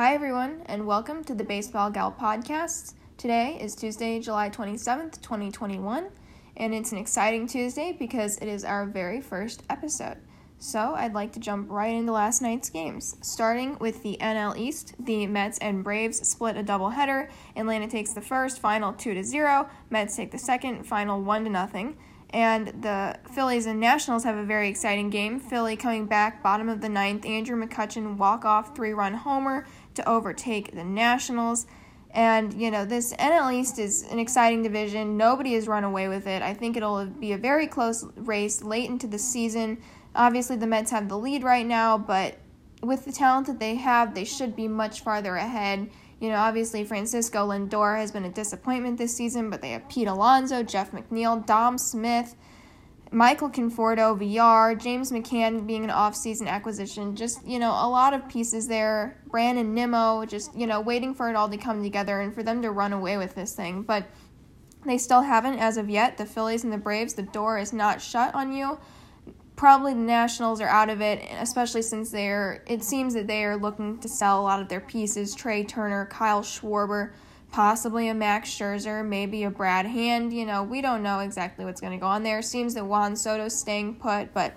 Hi, everyone, and welcome to the Baseball Gal Podcast. Today is Tuesday, July 27th, 2021, and it's an exciting Tuesday because it is our very first episode. So, I'd like to jump right into last night's games. Starting with the NL East, the Mets and Braves split a doubleheader. Atlanta takes the first, final 2 to 0. Mets take the second, final 1 to nothing. And the Phillies and Nationals have a very exciting game. Philly coming back, bottom of the ninth. Andrew McCutchen walk off three run homer to overtake the Nationals. And, you know, this NL East is an exciting division. Nobody has run away with it. I think it'll be a very close race late into the season. Obviously, the Mets have the lead right now, but with the talent that they have, they should be much farther ahead. You know, obviously Francisco Lindor has been a disappointment this season, but they have Pete Alonso, Jeff McNeil, Dom Smith, Michael Conforto, VR, James McCann being an off-season acquisition. Just, you know, a lot of pieces there. Brandon Nimmo, just, you know, waiting for it all to come together and for them to run away with this thing. But they still haven't as of yet. The Phillies and the Braves, the door is not shut on you probably the Nationals are out of it, especially since they're. It seems that they are looking to sell a lot of their pieces. Trea Turner, Kyle Schwarber, possibly a Max Scherzer, maybe a Brad Hand. You know, we don't know exactly what's going to go on there. Seems that Juan Soto's staying put, but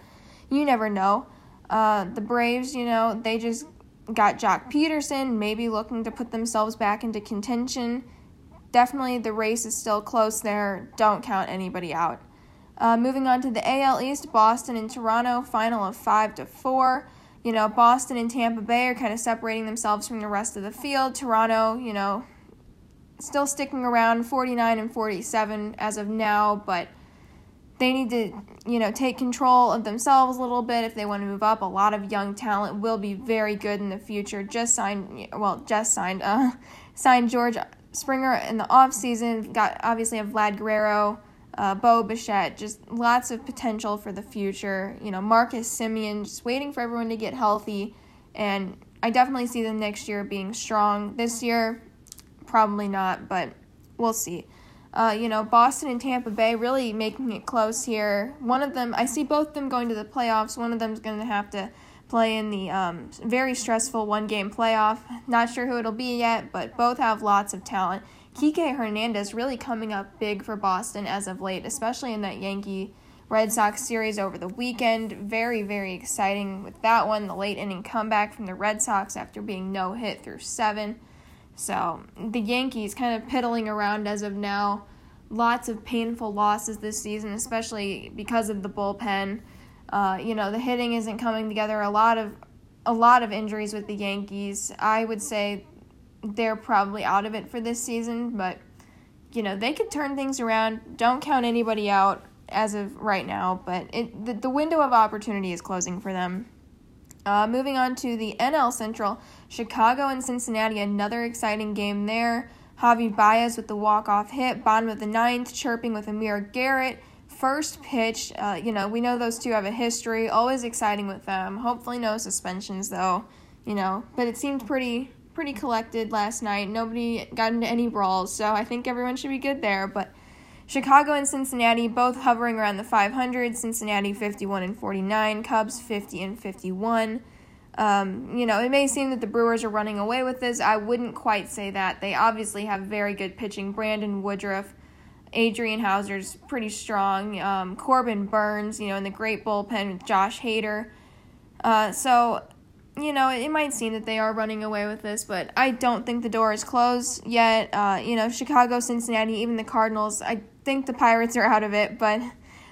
you never know. Uh, the Braves, you know, they just got Joc Pederson, maybe looking to put themselves back into contention. Definitely, the race is still close there. Don't count anybody out. Uh, moving on to the AL East, Boston and Toronto, final of five to four. You know, Boston and Tampa Bay are kind of separating themselves from the rest of the field. Toronto, you know, still sticking around 49 and 47 as of now, but they need to, you know, take control of themselves a little bit if they want to move up. A lot of young talent will be very good in the future. Just signed, well, just signed, uh, signed George Springer in the offseason. Got obviously a Vlad Guerrero uh, Bo Bichette, just lots of potential for the future. You know, Marcus Semien, just waiting for everyone to get healthy. And I definitely see them next year being strong. This year, probably not, but we'll see. Uh, you know, Boston and Tampa Bay really making it close here. One of them, I see both of them going to the playoffs. One of them's going to have to play in the um, very stressful one game playoff. Not sure who it'll be yet, but both have lots of talent. Kike Hernandez really coming up big for Boston as of late, especially in that Yankee Red Sox series over the weekend. Very, very exciting with that one. The late inning comeback from the Red Sox after being no hit through seven. So the Yankees kind of piddling around as of now. Lots of painful losses this season, especially because of the bullpen. Uh, you know, the hitting isn't coming together. A lot of a lot of injuries with the Yankees. I would say they're probably out of it for this season, but you know, they could turn things around. Don't count anybody out as of right now, but it the, the window of opportunity is closing for them. Uh, moving on to the NL Central, Chicago and Cincinnati, another exciting game there. Javi Baez with the walk-off hit, bottom of the ninth, chirping with Amir Garrett. First pitch, uh, you know, we know those two have a history. Always exciting with them. Hopefully, no suspensions though, you know. But it seemed pretty pretty collected last night. Nobody got into any brawls, so I think everyone should be good there. But Chicago and Cincinnati both hovering around the 500. Cincinnati 51 and 49, Cubs 50 and 51. Um, you know, it may seem that the Brewers are running away with this. I wouldn't quite say that. They obviously have very good pitching. Brandon Woodruff, Adrian Houser's pretty strong. Um, Corbin Burnes, you know, in the great bullpen with Josh Hader. Uh, so you know, it might seem that they are running away with this, but I don't think the door is closed yet. Uh, you know, Chicago, Cincinnati, even the Cardinals, I think the Pirates are out of it, but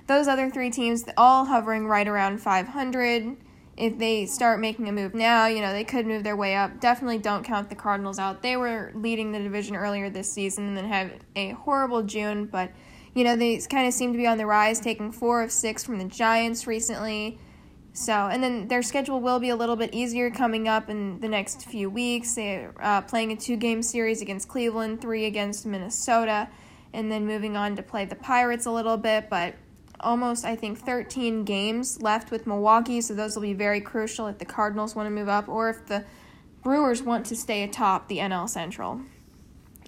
those other three teams, all hovering right around 500. If they start making a move now, you know, they could move their way up. Definitely don't count the Cardinals out. They were leading the division earlier this season and then had a horrible June, but, you know, they kind of seem to be on the rise, taking four of six from the Giants recently. So, and then their schedule will be a little bit easier coming up in the next few weeks. They're uh, playing a two game series against Cleveland, three against Minnesota, and then moving on to play the Pirates a little bit. But almost, I think, 13 games left with Milwaukee, so those will be very crucial if the Cardinals want to move up or if the Brewers want to stay atop the NL Central.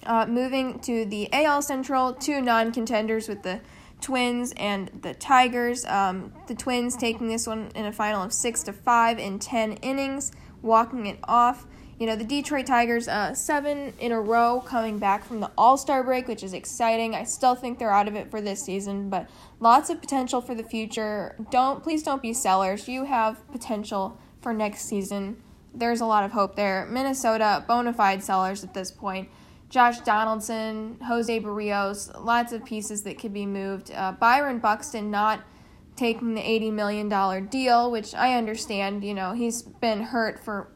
Uh, moving to the AL Central, two non contenders with the Twins and the Tigers. Um, the Twins taking this one in a final of six to five in ten innings, walking it off. you know, the Detroit Tigers, uh, seven in a row coming back from the All Star break, which is exciting. I still think they're out of it for this season, but lots of potential for the future. Don't please don't be sellers. You have potential for next season. There's a lot of hope there. Minnesota, bona fide sellers at this point. Josh Donaldson, Jose Berrios, lots of pieces that could be moved. Uh, Byron Buxton not taking the $80 million deal, which I understand. You know, he's been hurt for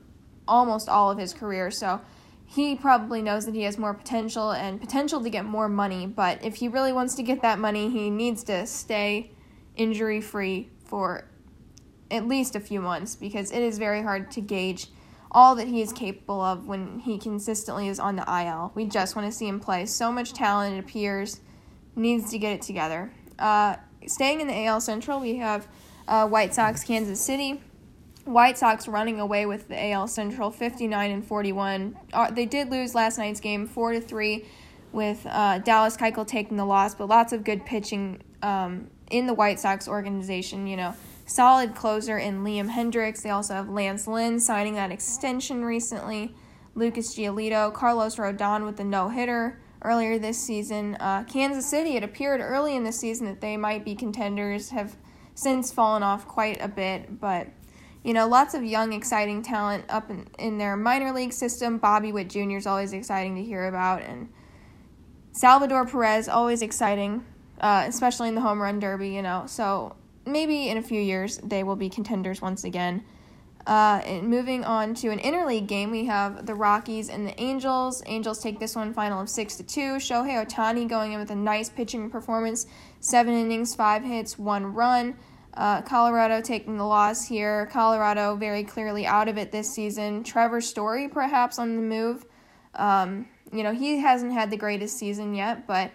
almost all of his career. So he probably knows that he has more potential and potential to get more money. But if he really wants to get that money, he needs to stay injury free for at least a few months because it is very hard to gauge all that he is capable of when he consistently is on the IL. We just want to see him play. So much talent, it appears, needs to get it together. Uh, staying in the AL Central, we have uh, White Sox, Kansas City. White Sox running away with the AL Central 59 and 41. Uh, they did lose last night's game 4 to 3 with uh, Dallas Keuchel taking the loss, but lots of good pitching um, in the White Sox organization, you know. Solid closer in Liam Hendriks. They also have Lance Lynn signing that extension recently. Lucas Giolito, Carlos Rodon with the no hitter earlier this season. Uh, Kansas City, it appeared early in the season that they might be contenders, have since fallen off quite a bit, but you know, lots of young, exciting talent up in, in their minor league system. Bobby Witt Jr. is always exciting to hear about, and Salvador Perez, always exciting, uh, especially in the home run derby, you know. So maybe in a few years they will be contenders once again. Uh, and moving on to an interleague game, we have the Rockies and the Angels. Angels take this one final of six to two. Shohei Ohtani going in with a nice pitching performance, seven innings, five hits, one run. Uh, Colorado taking the loss here. Colorado very clearly out of it this season. Trevor Story perhaps on the move. Um, you know he hasn't had the greatest season yet, but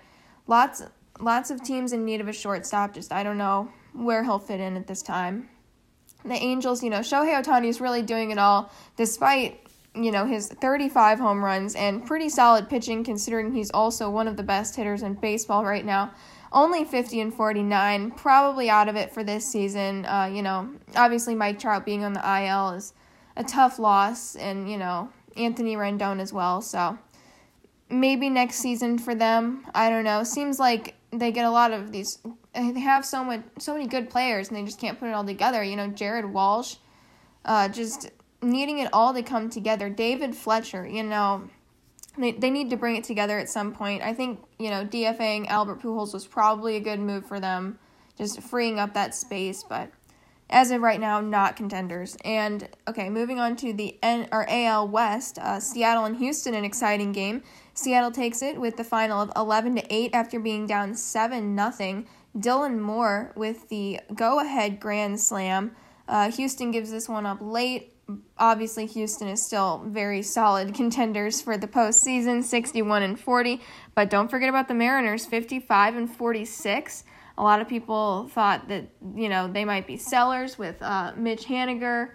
lots lots of teams in need of a shortstop. Just I don't know where he'll fit in at this time. The Angels, you know, Shohei Ohtani is really doing it all despite you know his 35 home runs and pretty solid pitching considering he's also one of the best hitters in baseball right now only 50 and 49, probably out of it for this season. Uh, you know, obviously Mike Trout being on the IL is a tough loss, and you know Anthony Rendon as well. So maybe next season for them. I don't know. Seems like they get a lot of these. They have so much, so many good players, and they just can't put it all together. You know, Jared Walsh, uh, just needing it all to come together. David Fletcher, you know they, they need to bring it together at some point. I think, you know, DFAing Albert Pujols was probably a good move for them, just freeing up that space, but as of right now, not contenders. And okay, moving on to the N or AL West, uh, Seattle and Houston, an exciting game. Seattle takes it with the final of 11 to 8 after being down 7 nothing. Dylan Moore with the go-ahead grand slam. Uh, Houston gives this one up late obviously Houston is still very solid contenders for the postseason, 61 and 40. But don't forget about the Mariners, 55 and 46. A lot of people thought that you know they might be sellers with uh, Mitch Haniger.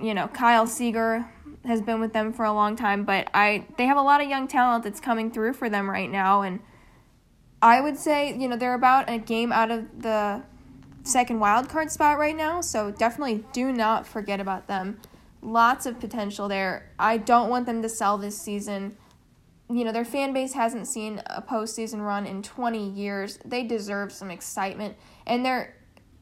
You know Kyle Seager has been with them for a long time, but I they have a lot of young talent that's coming through for them right now, and I would say you know they're about a game out of the second wild card spot right now, so definitely do not forget about them. Lots of potential there. I don't want them to sell this season. You know, their fan base hasn't seen a postseason run in 20 years. They deserve some excitement. And they're,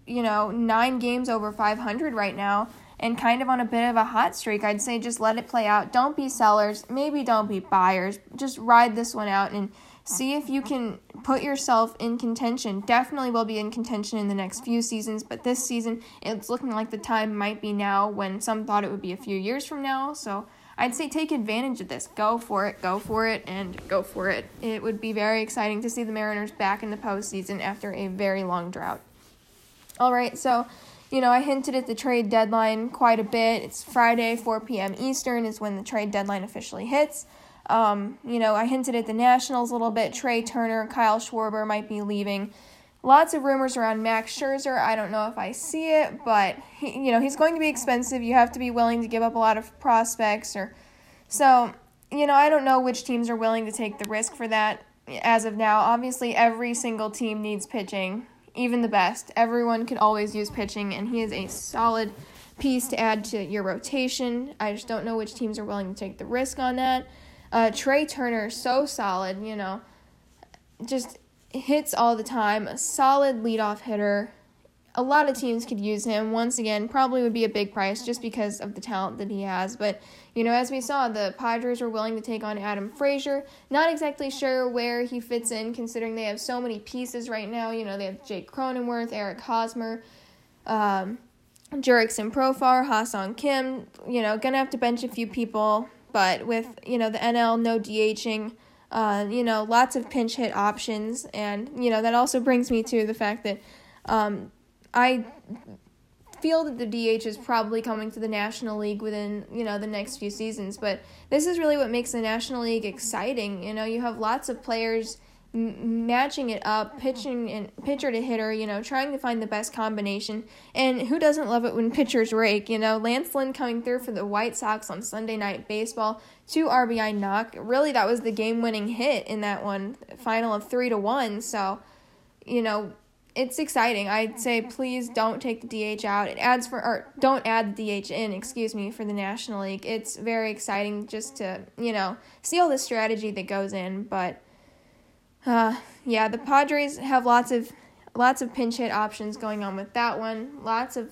you know, nine games over 500 right now and kind of on a bit of a hot streak. I'd say just let it play out. Don't be sellers. Maybe don't be buyers. Just ride this one out and See if you can put yourself in contention. Definitely will be in contention in the next few seasons, but this season it's looking like the time might be now when some thought it would be a few years from now. So I'd say take advantage of this. Go for it, go for it, and go for it. It would be very exciting to see the Mariners back in the postseason after a very long drought. All right, so you know, I hinted at the trade deadline quite a bit. It's Friday, 4 p.m. Eastern, is when the trade deadline officially hits. Um, you know, I hinted at the Nationals a little bit. Trea Turner, Kyle Schwarber might be leaving. Lots of rumors around Max Scherzer. I don't know if I see it, but he, you know he's going to be expensive. You have to be willing to give up a lot of prospects, or so you know I don't know which teams are willing to take the risk for that as of now. Obviously, every single team needs pitching, even the best. Everyone could always use pitching, and he is a solid piece to add to your rotation. I just don't know which teams are willing to take the risk on that. Uh, Trea Turner, so solid, you know, just hits all the time, a solid leadoff hitter. A lot of teams could use him. Once again, probably would be a big price just because of the talent that he has. But, you know, as we saw, the Padres were willing to take on Adam Frazier. Not exactly sure where he fits in, considering they have so many pieces right now. You know, they have Jake Cronenworth, Eric Hosmer, um, Jurickson Profar, Ha-Seong Kim. You know, gonna have to bench a few people. But with, you know, the NL no DHing uh, you know, lots of pinch hit options, and you know that also brings me to the fact that um, I feel that the DH is probably coming to the National League within you know the next few seasons. But this is really what makes the National League exciting. You know, you have lots of players m- matching it up, uh-huh. pitching and pitcher to hitter. You know, trying to find the best combination. And who doesn't love it when pitchers rake? You know, Lance Lynn coming through for the White Sox on Sunday Night Baseball, two RBI knock. Really, that was the game-winning hit in that one, final of three to one. So, you know. It's exciting. I'd say please don't take the DH out. It adds for or don't add the DH in, excuse me, for the National League. It's very exciting just to, you know, see all the strategy that goes in, but uh, yeah, the Padres have lots of lots of pinch hit options going on with that one. Lots of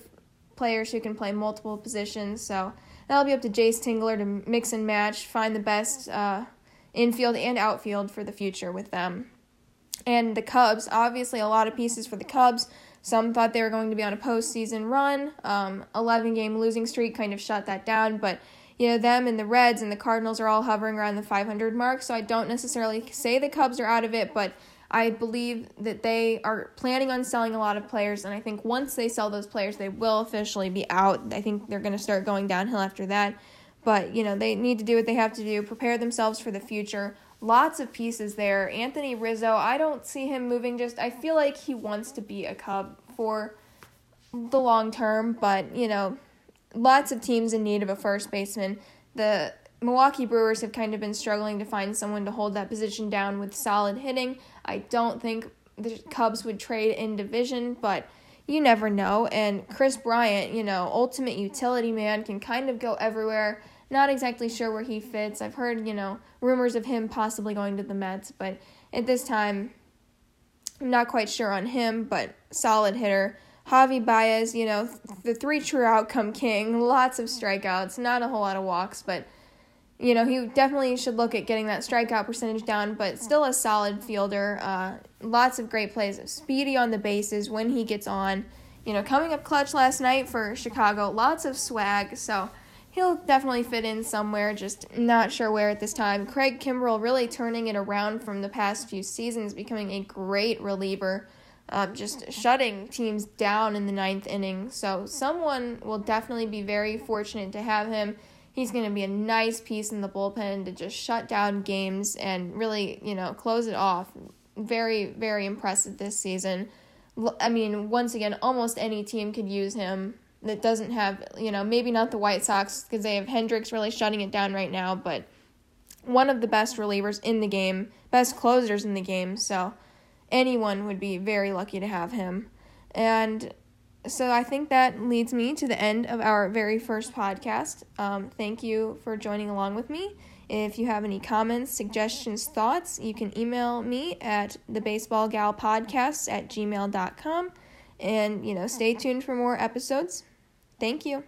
players who can play multiple positions. So that'll be up to Jayce Tingler to mix and match, find the best uh, infield and outfield for the future with them. And the Cubs, obviously, a lot of pieces for the Cubs. Some thought they were going to be on a postseason run. Um, 11 game losing streak kind of shut that down, but you know, them and the Reds and the Cardinals are all hovering around the 500 mark. So I don't necessarily say the Cubs are out of it, but I believe that they are planning on selling a lot of players. And I think once they sell those players, they will officially be out. I think they're going to start going downhill after that. But, you know, they need to do what they have to do, prepare themselves for the future. Lots of pieces there. Anthony Rizzo, I don't see him moving just, I feel like he wants to be a Cub for the long term, but, you know, lots of teams in need of a first baseman. The Milwaukee Brewers have kind of been struggling to find someone to hold that position down with solid hitting. I don't think the Cubs would trade in division, but you never know. And Kris Bryant, you know, ultimate utility man, can kind of go everywhere. Not exactly sure where he fits. I've heard, you know, rumors of him possibly going to the Mets, but at this time, I'm not quite sure on him, but solid hitter. Javi Baez, you know, the three true outcome king, lots of strikeouts, not a whole lot of walks, but you know, he definitely should look at getting that strikeout percentage down, but still a solid fielder. Uh, lots of great plays, speedy on the bases when he gets on. You know, coming up clutch last night for Chicago, lots of swag, so he'll definitely fit in somewhere, just not sure where at this time. Craig Kimbrel really turning it around from the past few seasons, becoming a great reliever uh, just shutting teams down in the ninth inning. So someone will definitely be very fortunate to have him. He's going to be a nice piece in the bullpen to just shut down games and really, you know, close it off. Very, very impressive this season. I mean, once again, almost any team could use him that doesn't have, you know, maybe not the White Sox because they have Hendriks really shutting it down right now, but one of the best relievers in the game, best closers in the game. So, anyone would be very lucky to have him. And so I think that leads me to the end of our very first podcast. Um, thank you for joining along with me. If you have any comments, suggestions, thoughts, you can email me at thebaseballgalpodcasts at gmail.com. And, you know, stay tuned for more episodes. Thank you.